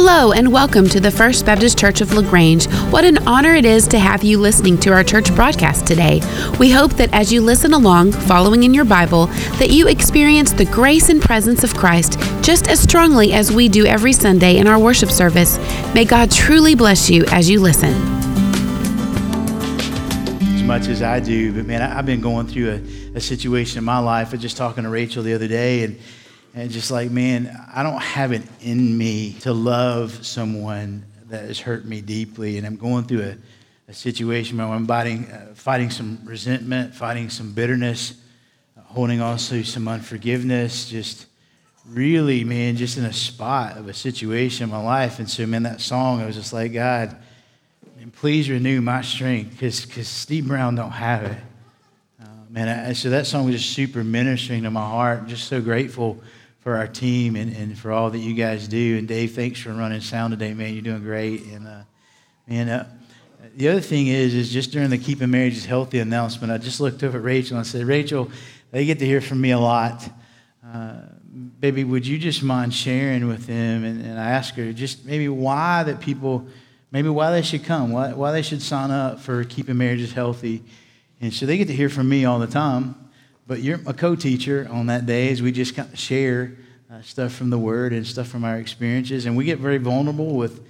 Hello, and welcome to the First Baptist Church of LaGrange. What an honor it is to have you listening to our church broadcast today. We hope that as you listen along, following in your Bible, that you experience the grace and presence of Christ just as strongly as we do every Sunday in our worship service. May God truly bless you as you listen. As much as I do, but man, I've been going through a, a situation in my life. I was just talking to Rachel the other day, and and just like, man, I don't have it in me to love someone that has hurt me deeply. And I'm going through a, a situation where I'm fighting, uh, fighting some resentment, fighting some bitterness, uh, holding also some unforgiveness, just really, man, just in a spot of a situation in my life. And so, man, that song, I was just like, God, man, please renew my strength because Steve Brown don't have it. Uh, man, I, so that song was just super ministering to my heart. Just so grateful for our team and, and for all that you guys do. And Dave, thanks for running sound today, man. You're doing great. And uh, man, uh, the other thing is, is just during the Keeping Marriages Healthy announcement, I just looked over at Rachel and I said, Rachel, they get to hear from me a lot. Uh, baby, would you just mind sharing with them? And, and I asked her just maybe why that people, maybe why they should come, why, why they should sign up for Keeping Marriages Healthy. And so they get to hear from me all the time. But you're a co teacher on that day as we just share uh, stuff from the Word and stuff from our experiences. And we get very vulnerable with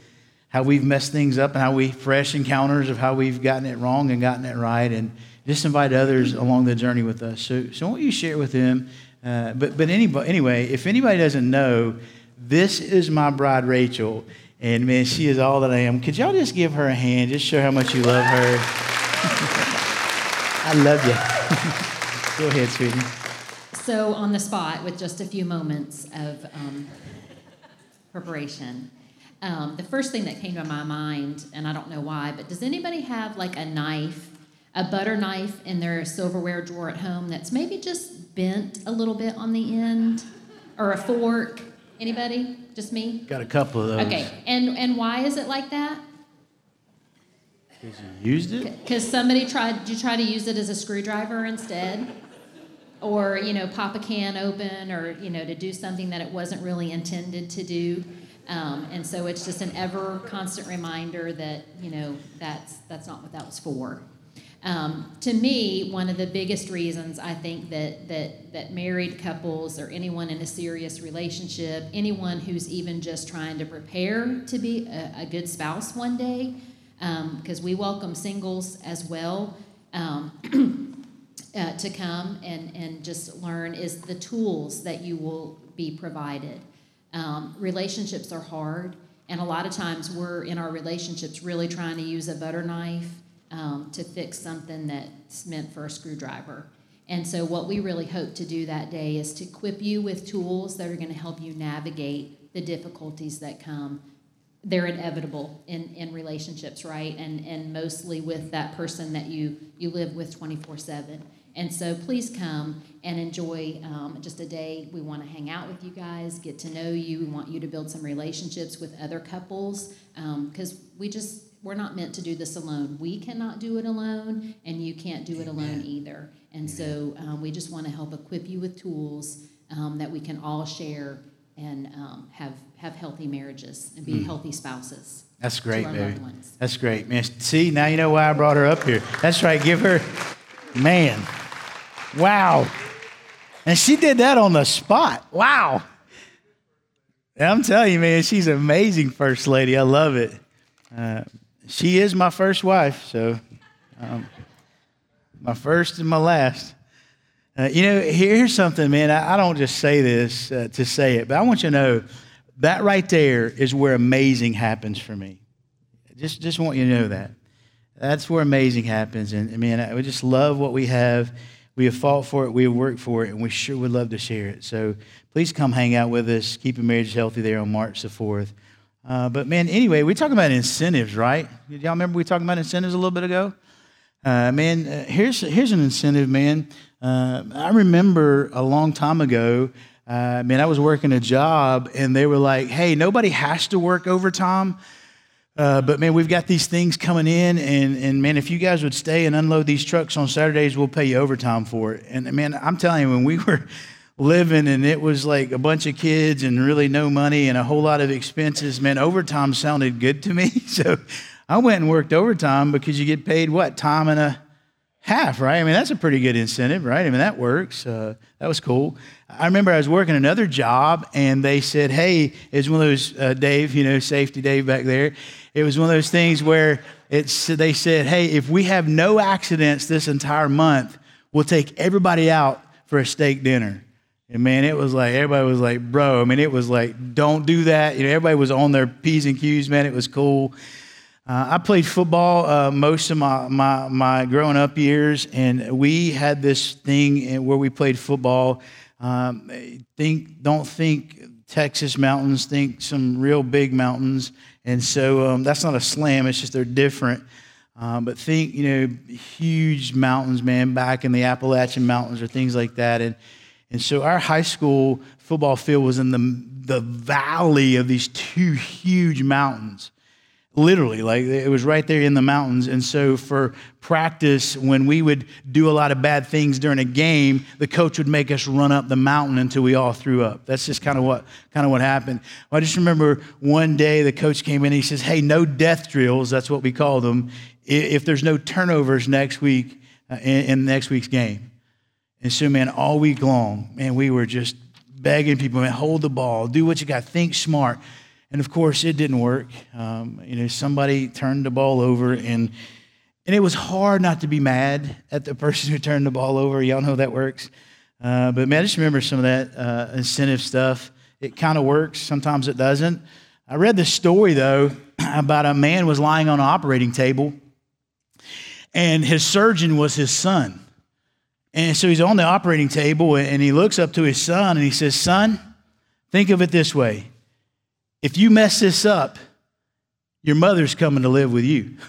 how we've messed things up and how we fresh encounters of how we've gotten it wrong and gotten it right. And just invite others along the journey with us. So, so won't you share with them? Uh, but but anybody, anyway, if anybody doesn't know, this is my bride, Rachel. And man, she is all that I am. Could y'all just give her a hand? Just show how much you love her. I love you. Go ahead, sweetie. So, on the spot, with just a few moments of um, preparation, um, the first thing that came to my mind, and I don't know why, but does anybody have like a knife, a butter knife in their silverware drawer at home that's maybe just bent a little bit on the end, or a fork? Anybody? Just me? Got a couple of those. Okay, and and why is it like that? Because you used it. Because somebody tried. Did you try to use it as a screwdriver instead? Or you know pop a can open or you know to do something that it wasn't really intended to do. Um, and so it's just an ever constant reminder that you know that's that's not what that was for. Um, to me one of the biggest reasons i think that that that married couples or anyone in a serious relationship anyone who's even just trying to prepare to be a, a good spouse one day because um, we welcome singles as well um, uh, to come and, and just learn is the tools that you will be provided. Um, relationships are hard, and a lot of times we're in our relationships really trying to use a butter knife um, to fix something that's meant for a screwdriver. And so, what we really hope to do that day is to equip you with tools that are going to help you navigate the difficulties that come. They're inevitable in, in relationships, right? And, and mostly with that person that you, you live with 24 7. And so please come and enjoy um, just a day. We want to hang out with you guys, get to know you. We want you to build some relationships with other couples because um, we just, we're not meant to do this alone. We cannot do it alone, and you can't do it alone either. And so um, we just want to help equip you with tools um, that we can all share and um, have, have healthy marriages and be mm. healthy spouses. That's great, baby. That's great, man. See, now you know why I brought her up here. That's right. Give her, man. Wow. And she did that on the spot. Wow. I'm telling you, man, she's an amazing first lady. I love it. Uh, she is my first wife, so um, my first and my last. Uh, you know, here's something, man. I, I don't just say this uh, to say it, but I want you to know that right there is where amazing happens for me. Just, just want you to know that. That's where amazing happens. And, man, I just love what we have. We have fought for it, we have worked for it, and we sure would love to share it. So please come hang out with us. Keep your marriage healthy there on March the 4th. Uh, but man, anyway, we're talking about incentives, right? Y'all remember we talking about incentives a little bit ago? Uh, man, uh, here's, here's an incentive, man. Uh, I remember a long time ago, uh, man, I was working a job and they were like, hey, nobody has to work overtime. Uh, but man, we've got these things coming in, and, and man, if you guys would stay and unload these trucks on Saturdays, we'll pay you overtime for it. And man, I'm telling you, when we were living and it was like a bunch of kids and really no money and a whole lot of expenses, man, overtime sounded good to me. So I went and worked overtime because you get paid what? Time and a half, right? I mean, that's a pretty good incentive, right? I mean, that works. Uh, that was cool. I remember I was working another job and they said, hey, it's one of those, uh, Dave, you know, safety Dave back there. It was one of those things where it's, they said, hey, if we have no accidents this entire month, we'll take everybody out for a steak dinner. And man, it was like, everybody was like, bro, I mean, it was like, don't do that. You know, everybody was on their P's and Q's, man. It was cool. Uh, I played football uh, most of my, my, my growing up years, and we had this thing where we played football. Um, think, don't think Texas mountains, think some real big mountains. And so um, that's not a slam, it's just they're different. Um, but think, you know, huge mountains, man, back in the Appalachian Mountains or things like that. And and so our high school football field was in the, the valley of these two huge mountains. Literally, like it was right there in the mountains. And so for practice, when we would do a lot of bad things during a game, the coach would make us run up the mountain until we all threw up. That's just kind of what kind of what happened. I just remember one day the coach came in and he says, Hey, no death drills, that's what we call them, if there's no turnovers next week uh, in, in next week's game. And so, man, all week long, man, we were just begging people, man, hold the ball, do what you got, think smart. And of course, it didn't work. Um, you know, somebody turned the ball over, and and it was hard not to be mad at the person who turned the ball over. Y'all know that works. Uh, but man, I just remember some of that uh, incentive stuff. It kind of works. Sometimes it doesn't. I read this story though about a man was lying on an operating table, and his surgeon was his son. And so he's on the operating table and he looks up to his son and he says, Son, think of it this way. If you mess this up, your mother's coming to live with you.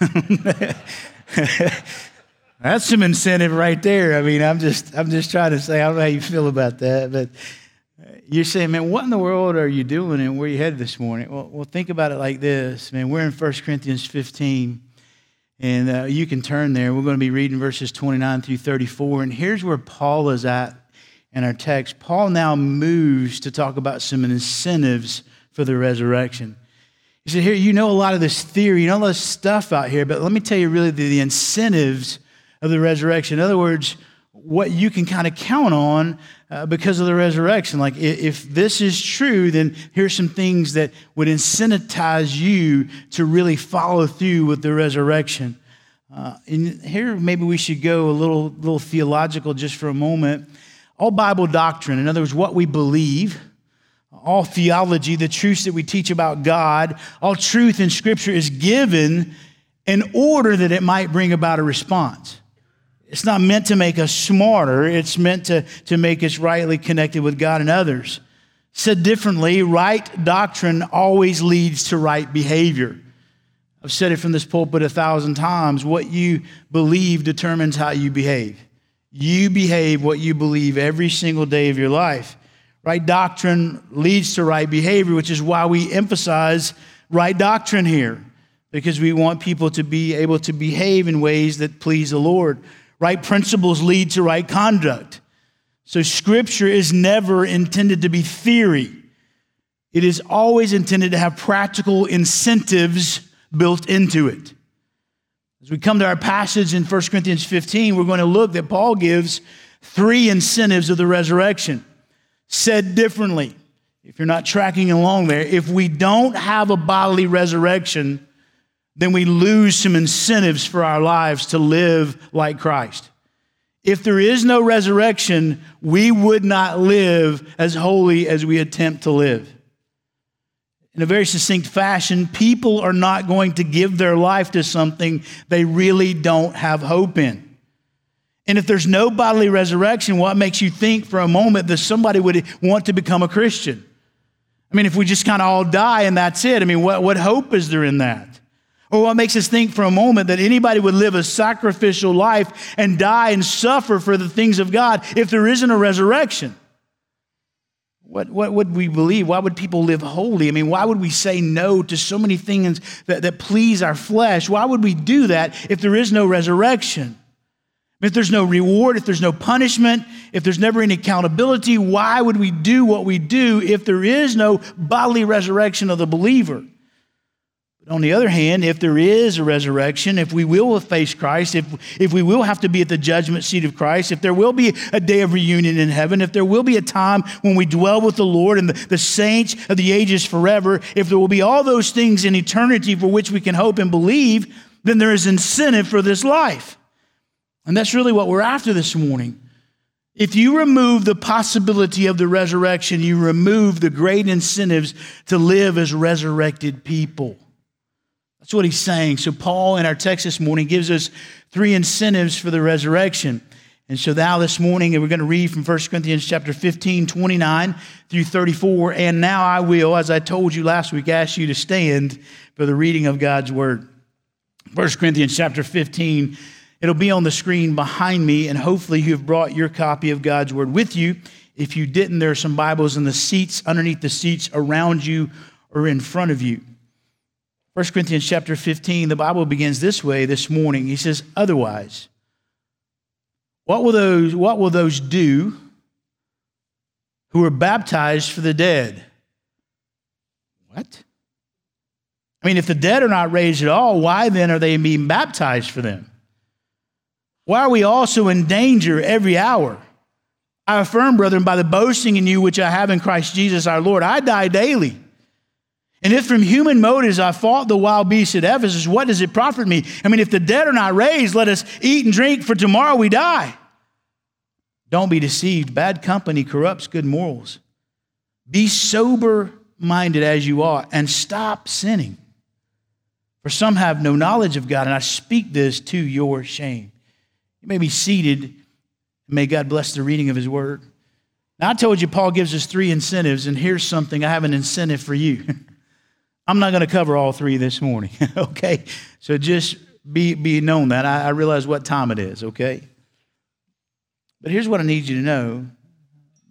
That's some incentive right there. I mean, I'm just, I'm just trying to say, I don't know how you feel about that, but you're saying, man, what in the world are you doing and where you headed this morning? Well, well, think about it like this, man. We're in 1 Corinthians 15. And uh, you can turn there. We're going to be reading verses 29 through 34. And here's where Paul is at in our text. Paul now moves to talk about some incentives for the resurrection. He said, Here, you know a lot of this theory, you know all this stuff out here, but let me tell you really the, the incentives of the resurrection. In other words, what you can kind of count on uh, because of the resurrection. Like, if, if this is true, then here's some things that would incentivize you to really follow through with the resurrection. Uh, and here, maybe we should go a little, little theological just for a moment. All Bible doctrine, in other words, what we believe, all theology, the truths that we teach about God, all truth in Scripture is given in order that it might bring about a response. It's not meant to make us smarter, it's meant to, to make us rightly connected with God and others. Said differently, right doctrine always leads to right behavior. I've said it from this pulpit a thousand times. What you believe determines how you behave. You behave what you believe every single day of your life. Right doctrine leads to right behavior, which is why we emphasize right doctrine here, because we want people to be able to behave in ways that please the Lord. Right principles lead to right conduct. So, scripture is never intended to be theory, it is always intended to have practical incentives built into it. As we come to our passage in 1 Corinthians 15, we're going to look that Paul gives three incentives of the resurrection. Said differently, if you're not tracking along there, if we don't have a bodily resurrection, then we lose some incentives for our lives to live like Christ. If there is no resurrection, we would not live as holy as we attempt to live. In a very succinct fashion, people are not going to give their life to something they really don't have hope in. And if there's no bodily resurrection, what makes you think for a moment that somebody would want to become a Christian? I mean, if we just kind of all die and that's it, I mean, what, what hope is there in that? Or what makes us think for a moment that anybody would live a sacrificial life and die and suffer for the things of God if there isn't a resurrection? What, what would we believe? Why would people live holy? I mean, why would we say no to so many things that, that please our flesh? Why would we do that if there is no resurrection? If there's no reward, if there's no punishment, if there's never any accountability, why would we do what we do if there is no bodily resurrection of the believer? But on the other hand, if there is a resurrection, if we will face Christ, if, if we will have to be at the judgment seat of Christ, if there will be a day of reunion in heaven, if there will be a time when we dwell with the Lord and the, the saints of the ages forever, if there will be all those things in eternity for which we can hope and believe, then there is incentive for this life. And that's really what we're after this morning. If you remove the possibility of the resurrection, you remove the great incentives to live as resurrected people. That's what he's saying. So, Paul in our text this morning gives us three incentives for the resurrection. And so now this morning, we're going to read from 1 Corinthians chapter 15, 29 through 34. And now I will, as I told you last week, ask you to stand for the reading of God's word. 1 Corinthians chapter 15, it'll be on the screen behind me, and hopefully you have brought your copy of God's word with you. If you didn't, there are some Bibles in the seats, underneath the seats, around you, or in front of you. 1 Corinthians chapter 15, the Bible begins this way this morning. He says, Otherwise, what will those, what will those do who are baptized for the dead? What? I mean, if the dead are not raised at all, why then are they being baptized for them? Why are we also in danger every hour? I affirm, brethren, by the boasting in you which I have in Christ Jesus our Lord, I die daily. And if from human motives I fought the wild beasts at Ephesus, what does it profit me? I mean, if the dead are not raised, let us eat and drink, for tomorrow we die. Don't be deceived. Bad company corrupts good morals. Be sober minded as you are and stop sinning. For some have no knowledge of God, and I speak this to your shame. You may be seated. May God bless the reading of his word. Now, I told you Paul gives us three incentives, and here's something I have an incentive for you. I'm not going to cover all three this morning, okay? So just be, be known that. I, I realize what time it is, okay? But here's what I need you to know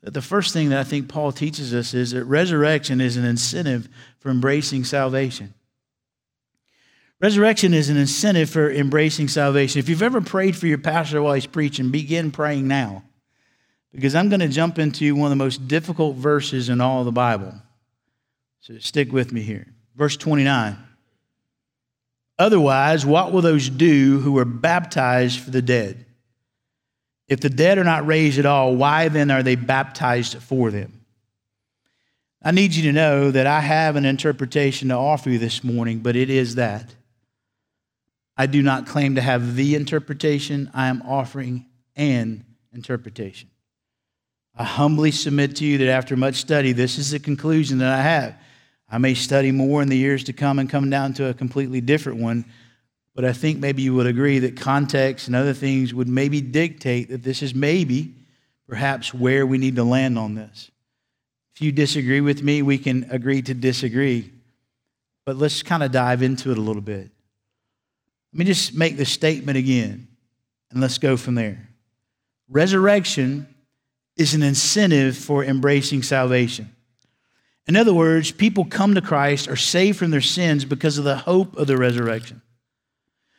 that the first thing that I think Paul teaches us is that resurrection is an incentive for embracing salvation. Resurrection is an incentive for embracing salvation. If you've ever prayed for your pastor while he's preaching, begin praying now. Because I'm going to jump into one of the most difficult verses in all the Bible. So stick with me here. Verse 29. Otherwise, what will those do who are baptized for the dead? If the dead are not raised at all, why then are they baptized for them? I need you to know that I have an interpretation to offer you this morning, but it is that. I do not claim to have the interpretation, I am offering an interpretation. I humbly submit to you that after much study, this is the conclusion that I have. I may study more in the years to come and come down to a completely different one, but I think maybe you would agree that context and other things would maybe dictate that this is maybe, perhaps, where we need to land on this. If you disagree with me, we can agree to disagree. But let's kind of dive into it a little bit. Let me just make the statement again, and let's go from there. Resurrection is an incentive for embracing salvation. In other words, people come to Christ, are saved from their sins because of the hope of the resurrection.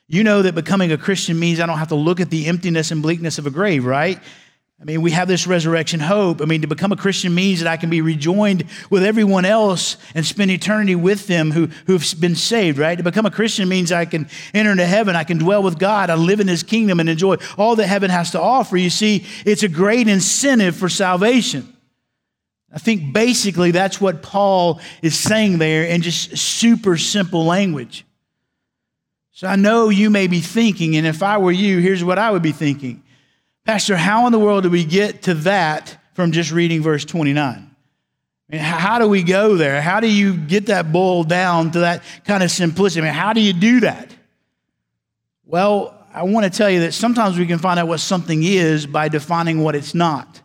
You know that becoming a Christian means I don't have to look at the emptiness and bleakness of a grave, right? I mean, we have this resurrection hope. I mean, to become a Christian means that I can be rejoined with everyone else and spend eternity with them who, who've been saved, right? To become a Christian means I can enter into heaven, I can dwell with God, I live in His kingdom and enjoy all that heaven has to offer. You see, it's a great incentive for salvation. I think basically that's what Paul is saying there in just super simple language. So I know you may be thinking, and if I were you, here's what I would be thinking Pastor, how in the world do we get to that from just reading verse 29? I mean, how do we go there? How do you get that boiled down to that kind of simplicity? I mean, how do you do that? Well, I want to tell you that sometimes we can find out what something is by defining what it's not.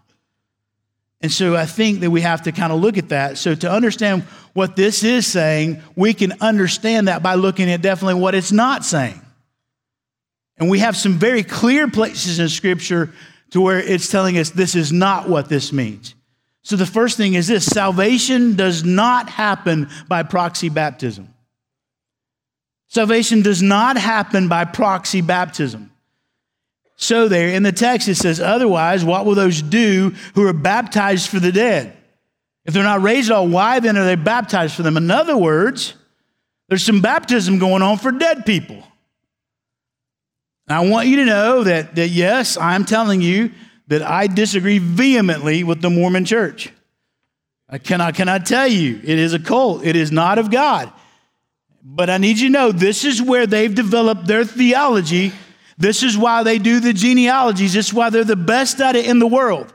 And so I think that we have to kind of look at that. So to understand what this is saying, we can understand that by looking at definitely what it's not saying. And we have some very clear places in Scripture to where it's telling us this is not what this means. So the first thing is this salvation does not happen by proxy baptism. Salvation does not happen by proxy baptism. So, there in the text, it says, Otherwise, what will those do who are baptized for the dead? If they're not raised at all, why then are they baptized for them? In other words, there's some baptism going on for dead people. And I want you to know that, that yes, I'm telling you that I disagree vehemently with the Mormon church. I cannot, cannot tell you, it is a cult, it is not of God. But I need you to know this is where they've developed their theology. This is why they do the genealogies. This is why they're the best at it in the world.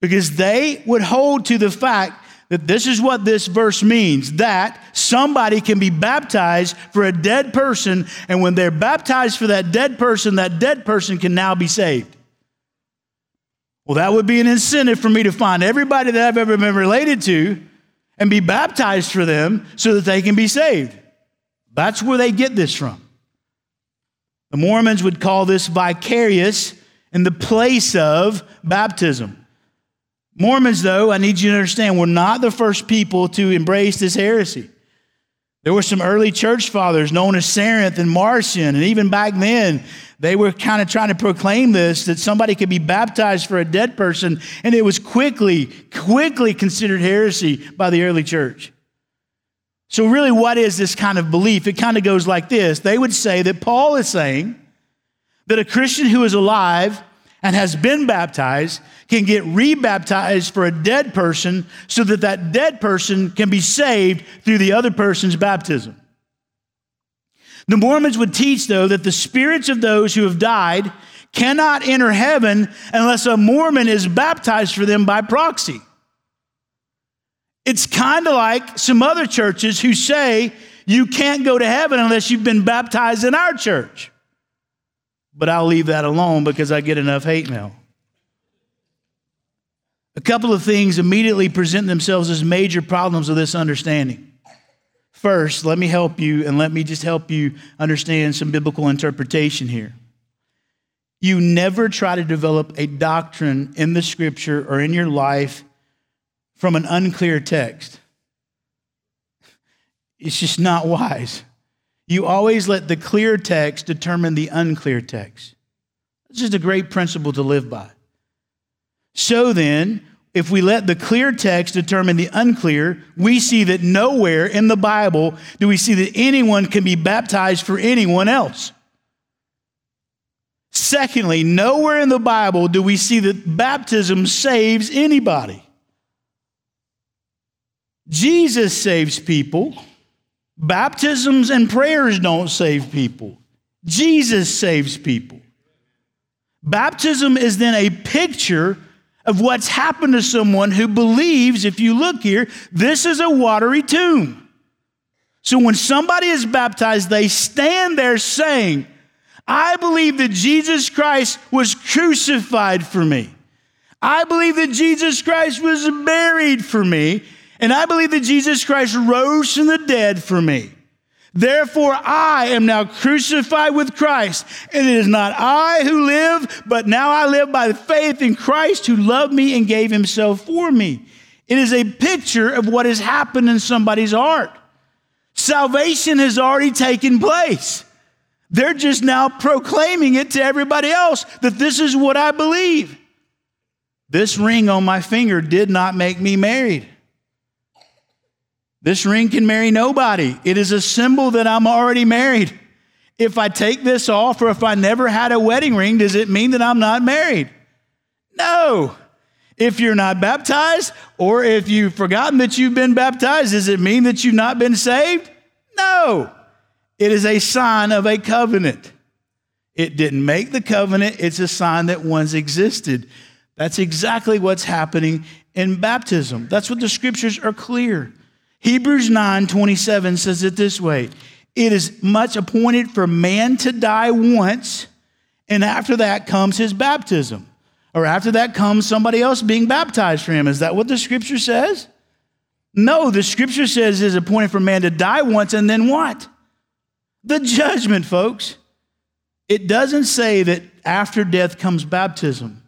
Because they would hold to the fact that this is what this verse means that somebody can be baptized for a dead person, and when they're baptized for that dead person, that dead person can now be saved. Well, that would be an incentive for me to find everybody that I've ever been related to and be baptized for them so that they can be saved. That's where they get this from. The Mormons would call this vicarious in the place of baptism. Mormons, though, I need you to understand, were not the first people to embrace this heresy. There were some early church fathers known as Cerinth and Marcion, and even back then, they were kind of trying to proclaim this that somebody could be baptized for a dead person, and it was quickly, quickly considered heresy by the early church. So, really, what is this kind of belief? It kind of goes like this they would say that Paul is saying that a Christian who is alive and has been baptized can get rebaptized for a dead person so that that dead person can be saved through the other person's baptism. The Mormons would teach, though, that the spirits of those who have died cannot enter heaven unless a Mormon is baptized for them by proxy. It's kind of like some other churches who say you can't go to heaven unless you've been baptized in our church. But I'll leave that alone because I get enough hate mail. A couple of things immediately present themselves as major problems of this understanding. First, let me help you and let me just help you understand some biblical interpretation here. You never try to develop a doctrine in the scripture or in your life from an unclear text. It's just not wise. You always let the clear text determine the unclear text. This is a great principle to live by. So then, if we let the clear text determine the unclear, we see that nowhere in the Bible do we see that anyone can be baptized for anyone else. Secondly, nowhere in the Bible do we see that baptism saves anybody. Jesus saves people. Baptisms and prayers don't save people. Jesus saves people. Baptism is then a picture of what's happened to someone who believes, if you look here, this is a watery tomb. So when somebody is baptized, they stand there saying, I believe that Jesus Christ was crucified for me. I believe that Jesus Christ was buried for me. And I believe that Jesus Christ rose from the dead for me. Therefore, I am now crucified with Christ. And it is not I who live, but now I live by faith in Christ who loved me and gave himself for me. It is a picture of what has happened in somebody's heart. Salvation has already taken place. They're just now proclaiming it to everybody else that this is what I believe. This ring on my finger did not make me married. This ring can marry nobody. It is a symbol that I'm already married. If I take this off or if I never had a wedding ring, does it mean that I'm not married? No. If you're not baptized or if you've forgotten that you've been baptized, does it mean that you've not been saved? No. It is a sign of a covenant. It didn't make the covenant, it's a sign that once existed. That's exactly what's happening in baptism. That's what the scriptures are clear. Hebrews 9 27 says it this way It is much appointed for man to die once, and after that comes his baptism. Or after that comes somebody else being baptized for him. Is that what the scripture says? No, the scripture says it is appointed for man to die once, and then what? The judgment, folks. It doesn't say that after death comes baptism.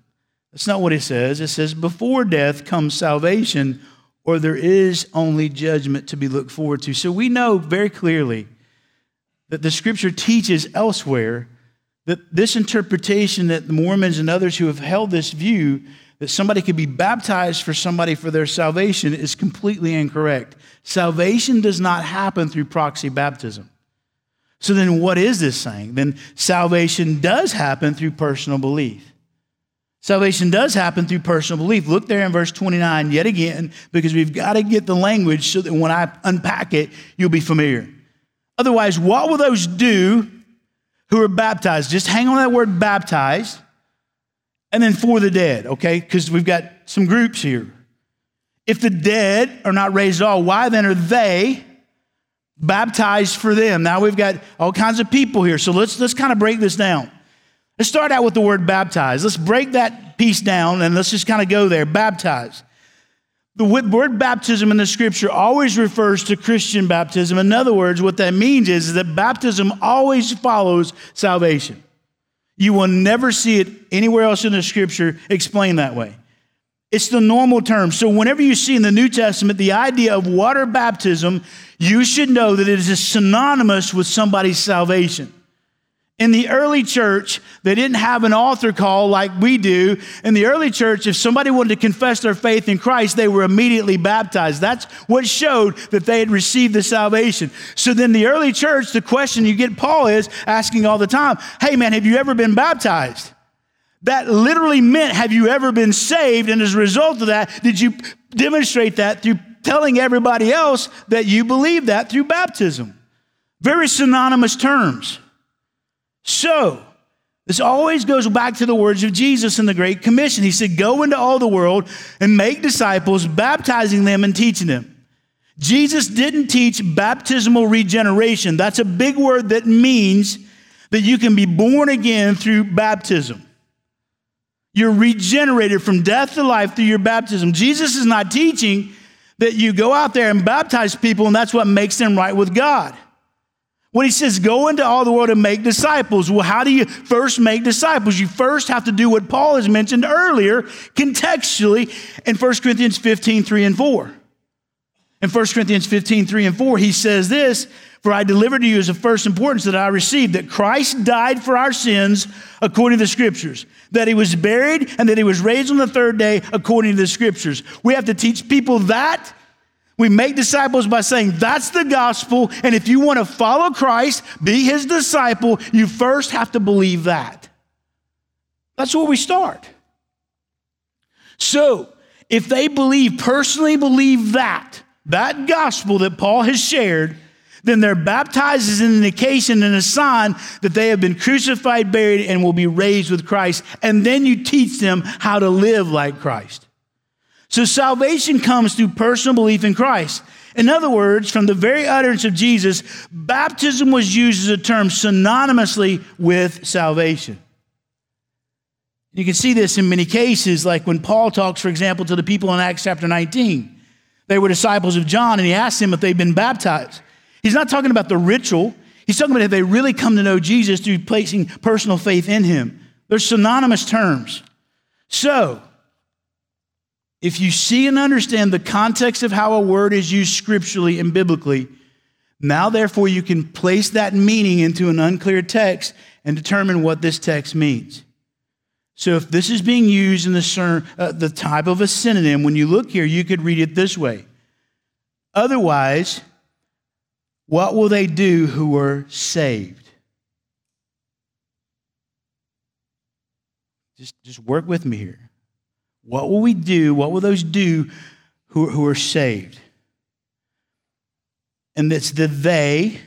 That's not what it says. It says before death comes salvation or there is only judgment to be looked forward to. So we know very clearly that the scripture teaches elsewhere that this interpretation that the Mormons and others who have held this view that somebody could be baptized for somebody for their salvation is completely incorrect. Salvation does not happen through proxy baptism. So then, what is this saying? Then salvation does happen through personal belief. Salvation does happen through personal belief. Look there in verse 29 yet again, because we've got to get the language so that when I unpack it, you'll be familiar. Otherwise, what will those do who are baptized? Just hang on that word baptized and then for the dead, okay? Because we've got some groups here. If the dead are not raised at all, why then are they baptized for them? Now we've got all kinds of people here. So let's, let's kind of break this down. Let's start out with the word baptized. Let's break that piece down and let's just kind of go there. Baptized. The word baptism in the scripture always refers to Christian baptism. In other words, what that means is that baptism always follows salvation. You will never see it anywhere else in the scripture explained that way. It's the normal term. So, whenever you see in the New Testament the idea of water baptism, you should know that it is synonymous with somebody's salvation. In the early church, they didn't have an altar call like we do. In the early church, if somebody wanted to confess their faith in Christ, they were immediately baptized. That's what showed that they had received the salvation. So then the early church, the question you get Paul is asking all the time, hey man, have you ever been baptized? That literally meant, have you ever been saved? And as a result of that, did you demonstrate that through telling everybody else that you believe that through baptism? Very synonymous terms. So, this always goes back to the words of Jesus in the Great Commission. He said, Go into all the world and make disciples, baptizing them and teaching them. Jesus didn't teach baptismal regeneration. That's a big word that means that you can be born again through baptism. You're regenerated from death to life through your baptism. Jesus is not teaching that you go out there and baptize people and that's what makes them right with God. When he says, go into all the world and make disciples, well, how do you first make disciples? You first have to do what Paul has mentioned earlier contextually in 1 Corinthians 15, 3 and 4. In 1 Corinthians 15, 3 and 4, he says this For I delivered to you as of first importance that I received that Christ died for our sins according to the scriptures, that he was buried, and that he was raised on the third day according to the scriptures. We have to teach people that we make disciples by saying that's the gospel. And if you want to follow Christ, be his disciple, you first have to believe that. That's where we start. So, if they believe, personally believe that, that gospel that Paul has shared, then they're baptized as an indication and a sign that they have been crucified, buried, and will be raised with Christ. And then you teach them how to live like Christ. So salvation comes through personal belief in Christ. In other words, from the very utterance of Jesus, baptism was used as a term synonymously with salvation. You can see this in many cases, like when Paul talks, for example, to the people in Acts chapter 19. They were disciples of John, and he asked them if they'd been baptized. He's not talking about the ritual, he's talking about if they really come to know Jesus through placing personal faith in him. They're synonymous terms. So, if you see and understand the context of how a word is used scripturally and biblically, now therefore you can place that meaning into an unclear text and determine what this text means. So if this is being used in the, uh, the type of a synonym, when you look here, you could read it this way. Otherwise, what will they do who are saved? Just, just work with me here. What will we do? What will those do who, who are saved? And that's the they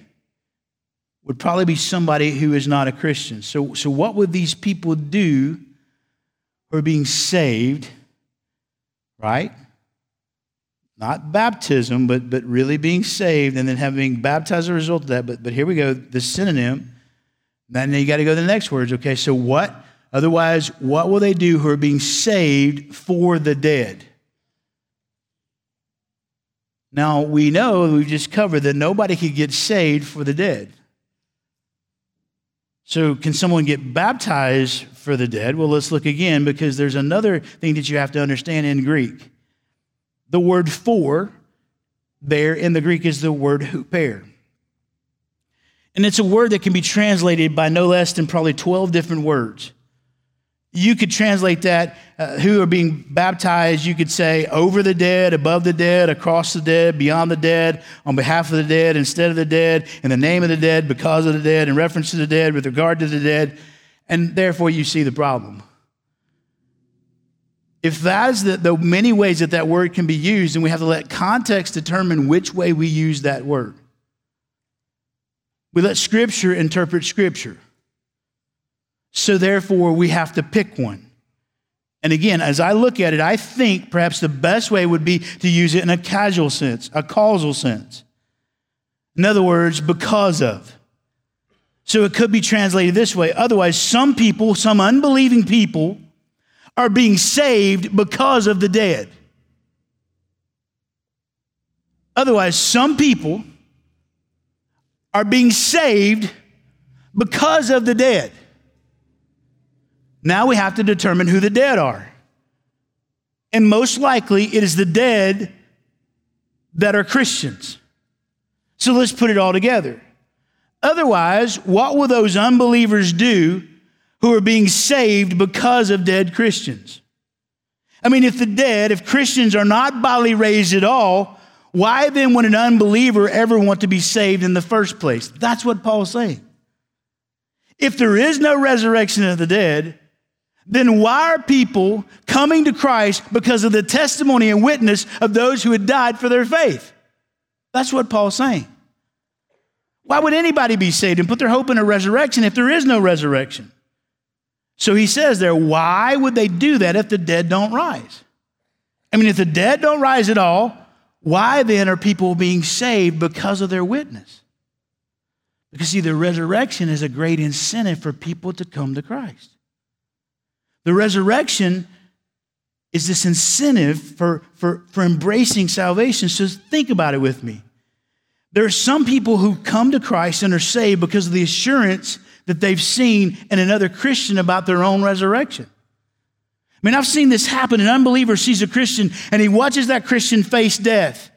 would probably be somebody who is not a Christian. So, so what would these people do who are being saved, right? Not baptism, but, but really being saved and then having baptized as a result of that. But, but here we go, the synonym. Then you got to go to the next words. Okay, so what Otherwise, what will they do who are being saved for the dead? Now, we know, we've just covered that nobody could get saved for the dead. So, can someone get baptized for the dead? Well, let's look again because there's another thing that you have to understand in Greek. The word for there in the Greek is the word huper. And it's a word that can be translated by no less than probably 12 different words. You could translate that, uh, who are being baptized, you could say over the dead, above the dead, across the dead, beyond the dead, on behalf of the dead, instead of the dead, in the name of the dead, because of the dead, in reference to the dead, with regard to the dead. And therefore, you see the problem. If that's the, the many ways that that word can be used, then we have to let context determine which way we use that word. We let Scripture interpret Scripture. So therefore, we have to pick one. And again, as I look at it, I think perhaps the best way would be to use it in a casual sense, a causal sense. In other words, because of. So it could be translated this way. Otherwise, some people, some unbelieving people, are being saved because of the dead. Otherwise, some people are being saved because of the dead. Now we have to determine who the dead are. And most likely, it is the dead that are Christians. So let's put it all together. Otherwise, what will those unbelievers do who are being saved because of dead Christians? I mean, if the dead, if Christians are not bodily raised at all, why then would an unbeliever ever want to be saved in the first place? That's what Paul's saying. If there is no resurrection of the dead, then why are people coming to Christ because of the testimony and witness of those who had died for their faith? That's what Paul's saying. Why would anybody be saved and put their hope in a resurrection if there is no resurrection? So he says there, why would they do that if the dead don't rise? I mean, if the dead don't rise at all, why then are people being saved because of their witness? Because, see, the resurrection is a great incentive for people to come to Christ. The resurrection is this incentive for, for, for embracing salvation. So think about it with me. There are some people who come to Christ and are saved because of the assurance that they've seen in another Christian about their own resurrection. I mean, I've seen this happen. An unbeliever sees a Christian and he watches that Christian face death.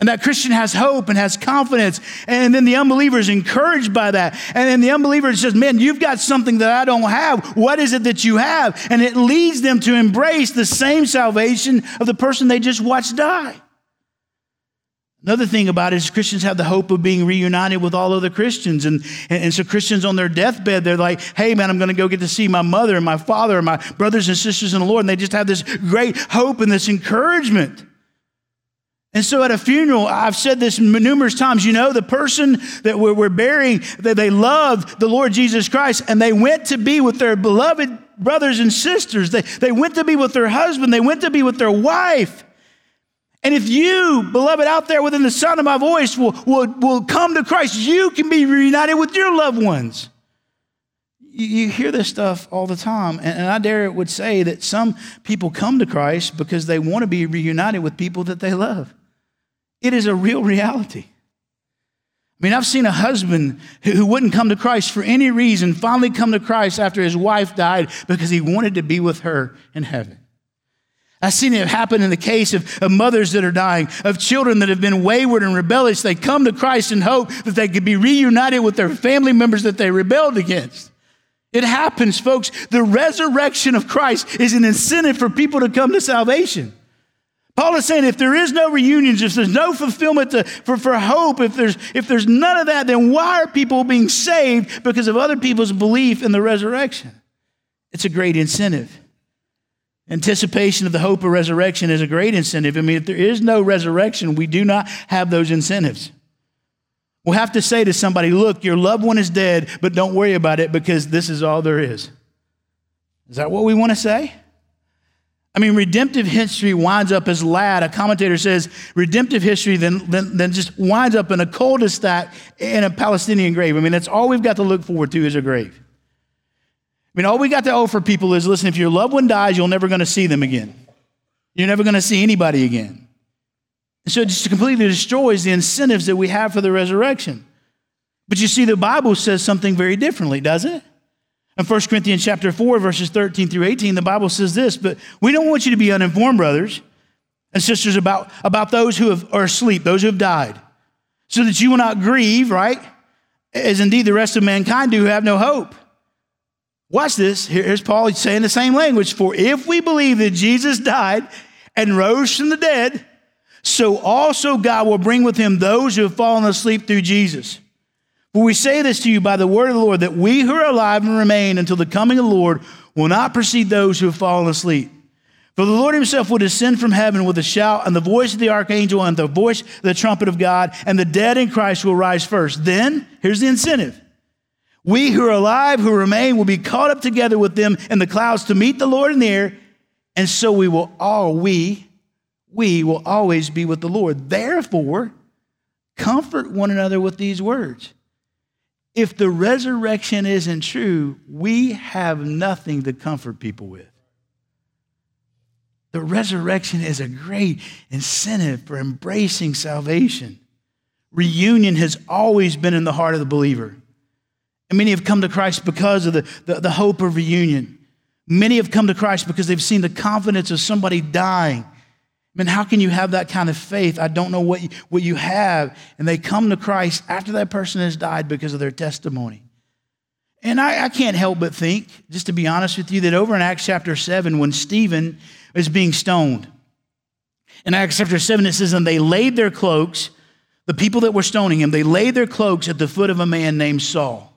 And that Christian has hope and has confidence. And then the unbeliever is encouraged by that. And then the unbeliever says, Man, you've got something that I don't have. What is it that you have? And it leads them to embrace the same salvation of the person they just watched die. Another thing about it is Christians have the hope of being reunited with all other Christians. And, and, and so Christians on their deathbed, they're like, hey, man, I'm going to go get to see my mother and my father and my brothers and sisters in the Lord. And they just have this great hope and this encouragement. And so at a funeral, I've said this numerous times, you know, the person that we're, burying, that they loved the Lord Jesus Christ and they went to be with their beloved brothers and sisters. They, they went to be with their husband. They went to be with their wife. And if you, beloved, out there within the sound of my voice, will, will, will come to Christ, you can be reunited with your loved ones. You, hear this stuff all the time. And, and I dare would say that some people come to Christ because they want to be reunited with people that they love. It is a real reality. I mean, I've seen a husband who wouldn't come to Christ for any reason finally come to Christ after his wife died because he wanted to be with her in heaven. I've seen it happen in the case of, of, mothers that are dying, of children that have been wayward and rebellious. They come to Christ in hope that they could be reunited with their family members that they rebelled against. It happens, folks. The resurrection of Christ is an incentive for people to come to salvation. Paul is saying if there is no reunions, if there's no fulfillment to, for, for hope, if there's, if there's none of that, then why are people being saved because of other people's belief in the resurrection? It's a great incentive. Anticipation of the hope of resurrection is a great incentive. I mean, if there is no resurrection, we do not have those incentives. We'll have to say to somebody, look, your loved one is dead, but don't worry about it because this is all there is. Is that what we want to say? I mean, redemptive history winds up as Ladd. A commentator says redemptive history then, then, then just winds up in a cul-de-sac in a Palestinian grave. I mean, that's all we've got to look forward to is a grave. I mean, all we got to offer people is listen, if your loved one dies, you're never going to see them again. You're never going to see anybody again. And so it just completely destroys the incentives that we have for the resurrection. But you see, the Bible says something very differently, doesn't it? In 1 Corinthians chapter 4, verses 13 through 18, the Bible says this, but we don't want you to be uninformed, brothers and sisters, about, about those who have, are asleep, those who have died, so that you will not grieve, right? as indeed the rest of mankind do who have no hope. Watch this. Here's Paul saying the same language. For if we believe that Jesus died and rose from the dead, so also God will bring with him those who have fallen asleep through Jesus. For we say this to you by the word of the Lord, that we who are alive and remain until the coming of the Lord will not precede those who have fallen asleep. For the Lord himself will descend from heaven with a shout and the voice of the archangel and the voice of the trumpet of God, and the dead in Christ will rise first. Then, here's the incentive. We who are alive, who remain, will be caught up together with them in the clouds to meet the Lord in the air, and so we will all, we, we will always be with the Lord. Therefore, comfort one another with these words. If the resurrection isn't true, we have nothing to comfort people with. The resurrection is a great incentive for embracing salvation. Reunion has always been in the heart of the believer. And many have come to Christ because of the, the, the, hope of reunion. Many have come to Christ because they've seen the confidence of somebody dying. I mean, how can you have that kind of faith? I don't know what you, what you have. And they come to Christ after that person has died because of their testimony. And I, I can't help but think, just to be honest with you, that over in Acts chapter 7, when Stephen is being stoned. In Acts chapter 7, it says, And they laid their cloaks, the people that were stoning him, they laid their cloaks at the foot of a man named Saul.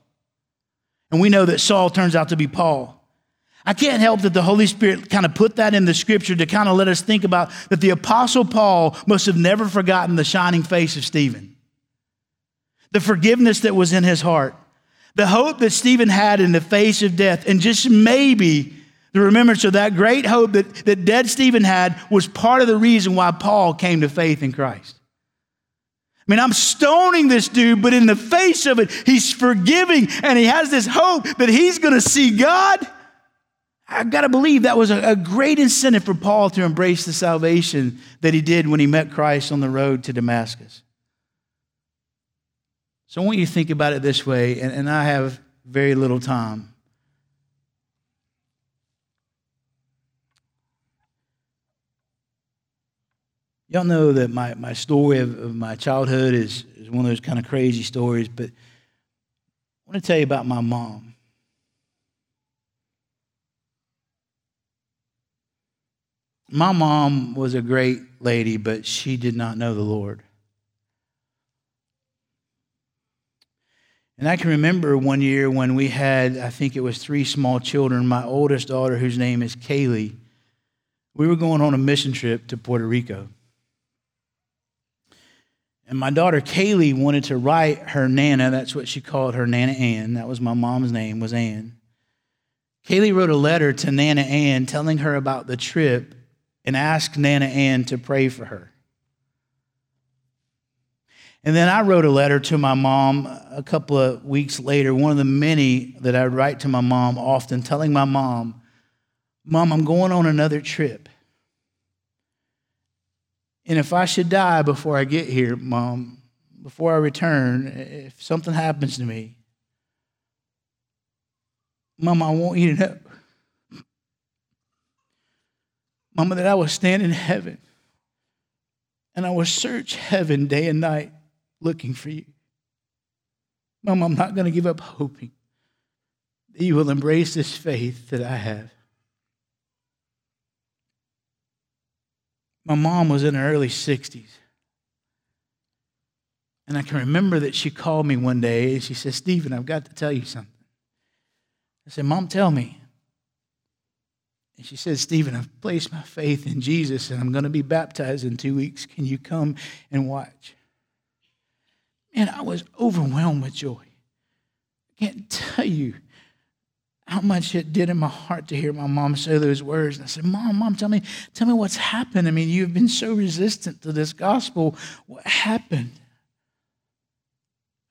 And we know that Saul turns out to be Paul. I can't help that the Holy Spirit kind of put that in the scripture to kind of let us think about that the Apostle Paul must have never forgotten the shining face of Stephen, the forgiveness that was in his heart, the hope that Stephen had in the face of death, and just maybe the remembrance of that great hope that, that dead Stephen had was part of the reason why Paul came to faith in Christ. I mean, I'm stoning this dude, but in the face of it, he's forgiving and he has this hope that he's going to see God. I've got to believe that was a, great incentive for Paul to embrace the salvation that he did when he met Christ on the road to Damascus. So I want you to think about it this way, and, and I have very little time. Y'all know that my, my story of, of my childhood is, is one of those kind of crazy stories, but I want to tell you about my mom. My mom was a great lady, but she did not know the Lord. And I can remember one year when we had, I think it was three small children. My oldest daughter, whose name is Kaylee, we were going on a mission trip to Puerto Rico. And my daughter Kaylee wanted to write her Nana, that's what she called her, Nana Ann. That was my mom's name, was Ann. Kaylee wrote a letter to Nana Ann telling her about the trip and asked Nana Ann to pray for her. And then I wrote a letter to my mom a couple of weeks later, one of the many that I write to my mom often, telling my mom, Mom, I'm going on another trip. And if I should die before I get here, Mom, before I return, if something happens to me, Mom, I want you to know, Mama, that I will stand in heaven and I will search heaven day and night looking for you. Mom, I'm not going to give up hoping that you will embrace this faith that I have. My mom was in her early 60s. And I can remember that she called me one day and she said, Stephen, I've got to tell you something. I said, Mom, tell me. And she said, Stephen, I've placed my faith in Jesus and I'm going to be baptized in two weeks. Can you come and watch? And I was overwhelmed with joy. I can't tell you how much it did in my heart to hear my mom say those words. And I said, Mom, Mom, tell me, tell me what's happened. I mean, you've been so resistant to this gospel. What happened?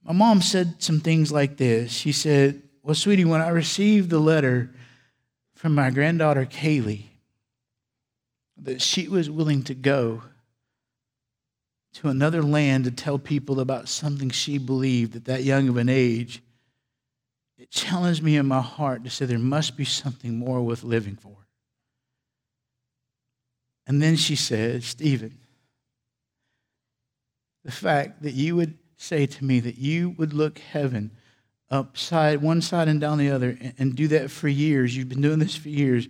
My mom said some things like this. She said, Well, sweetie, when I received the letter from my granddaughter Kaylee, that she was willing to go to another land to tell people about something she believed at that young of an age it challenged me in my heart to say there must be something more worth living for. And then she said, Stephen, the fact that you would say to me that you would look heaven upside one side and down the other and, and do that for years. You've been doing this for years,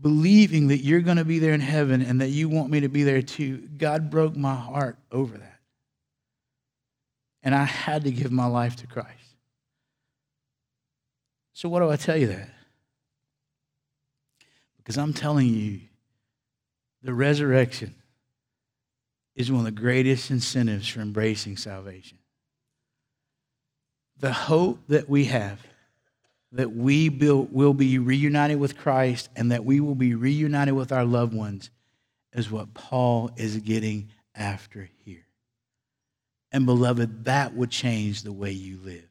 believing that you're going to be there in heaven and that you want me to be there too. God broke my heart over that. And I had to give my life to Christ. So, what do I tell you that? Because I'm telling you, the resurrection is one of the greatest incentives for embracing salvation. The hope that we have that we will be reunited with Christ and that we will be reunited with our loved ones is what Paul is getting after here. And beloved, that would change the way you live,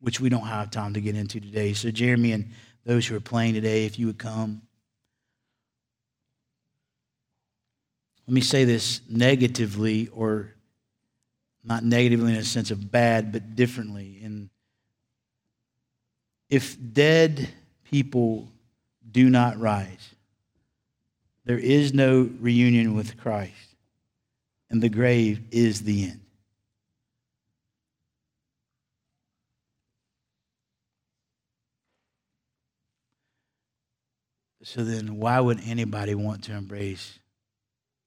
which we don't have time to get into today. So, Jeremy and those who are playing today, if you would come. Let me say this negatively, or not negatively in a sense of bad, but differently. And if dead people do not rise, there is no reunion with Christ, and the grave is the end. So then, why would anybody want to embrace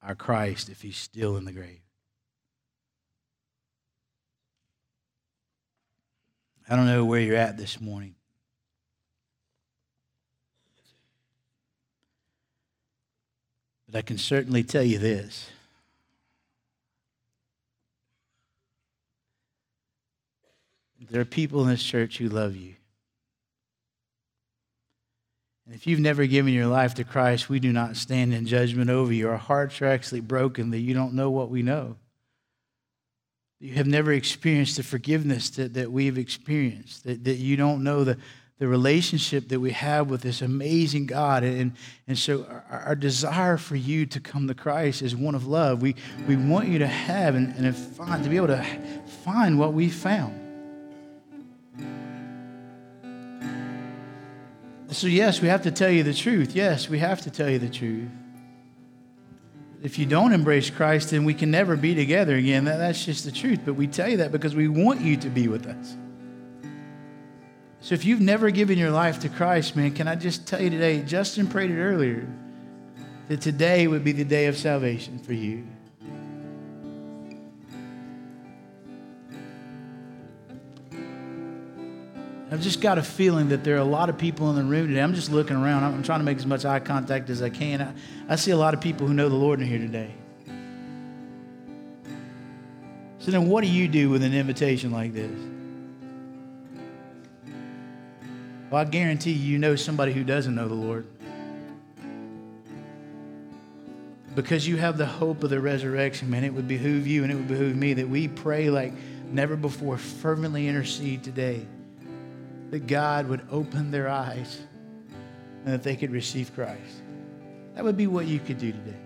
our Christ if he's still in the grave? I don't know where you're at this morning. But I can certainly tell you this. There are people in this church who love you. And if you've never given your life to Christ, we do not stand in judgment over you. Our hearts are actually broken that you don't know what we know. You have never experienced the forgiveness that, that we've experienced, that, that you don't know the, the relationship that we have with this amazing God. And, and so, our, our desire for you to come to Christ is one of love. We, we want you to have and, and find, to be able to find what we found. So, yes, we have to tell you the truth. Yes, we have to tell you the truth. If you don't embrace Christ, then we can never be together again. That, that's just the truth. But we tell you that because we want you to be with us. So, if you've never given your life to Christ, man, can I just tell you today? Justin prayed it earlier that today would be the day of salvation for you. I've just got a feeling that there are a lot of people in the room today. I'm just looking around. I'm trying to make as much eye contact as I can. I, I see a lot of people who know the Lord in here today. So then, what do you do with an invitation like this? Well, I guarantee you, you know somebody who doesn't know the Lord. Because you have the hope of the resurrection, man, it would behoove you and it would behoove me that we pray like never before, fervently intercede today that God would open their eyes and that they could receive Christ. That would be what you could do today.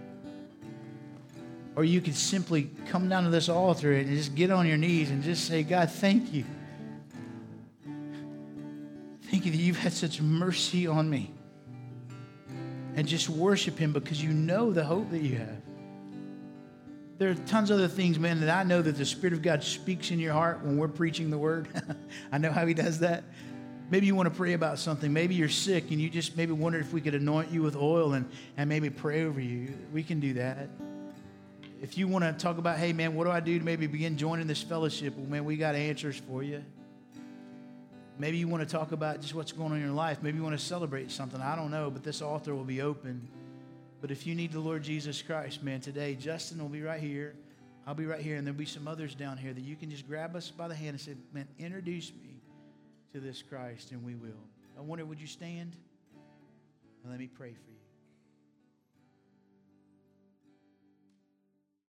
Or you could simply come down to this altar and just get on your knees and just say, God, thank you. Thank you that you've had such mercy on me. And just worship Him because you know the hope that you have. There are tons of other things, man, that I know that the Spirit of God speaks in your heart when we're preaching the Word. I know how He does that. Maybe you want to pray about something. Maybe you're sick and you just maybe wonder if we could anoint you with oil and, and maybe pray over you. We can do that. If you want to talk about, hey, man, what do I do to maybe begin joining this fellowship? Well, man, we got answers for you. Maybe you want to talk about just what's going on in your life. Maybe you want to celebrate something. I don't know, but this altar will be open. But if you need the Lord Jesus Christ, man, today, Justin will be right here. I'll be right here, and there'll be some others down here that you can just grab us by the hand and say, man, introduce me to this Christ, and we will. I wonder, would you stand? And let me pray for you.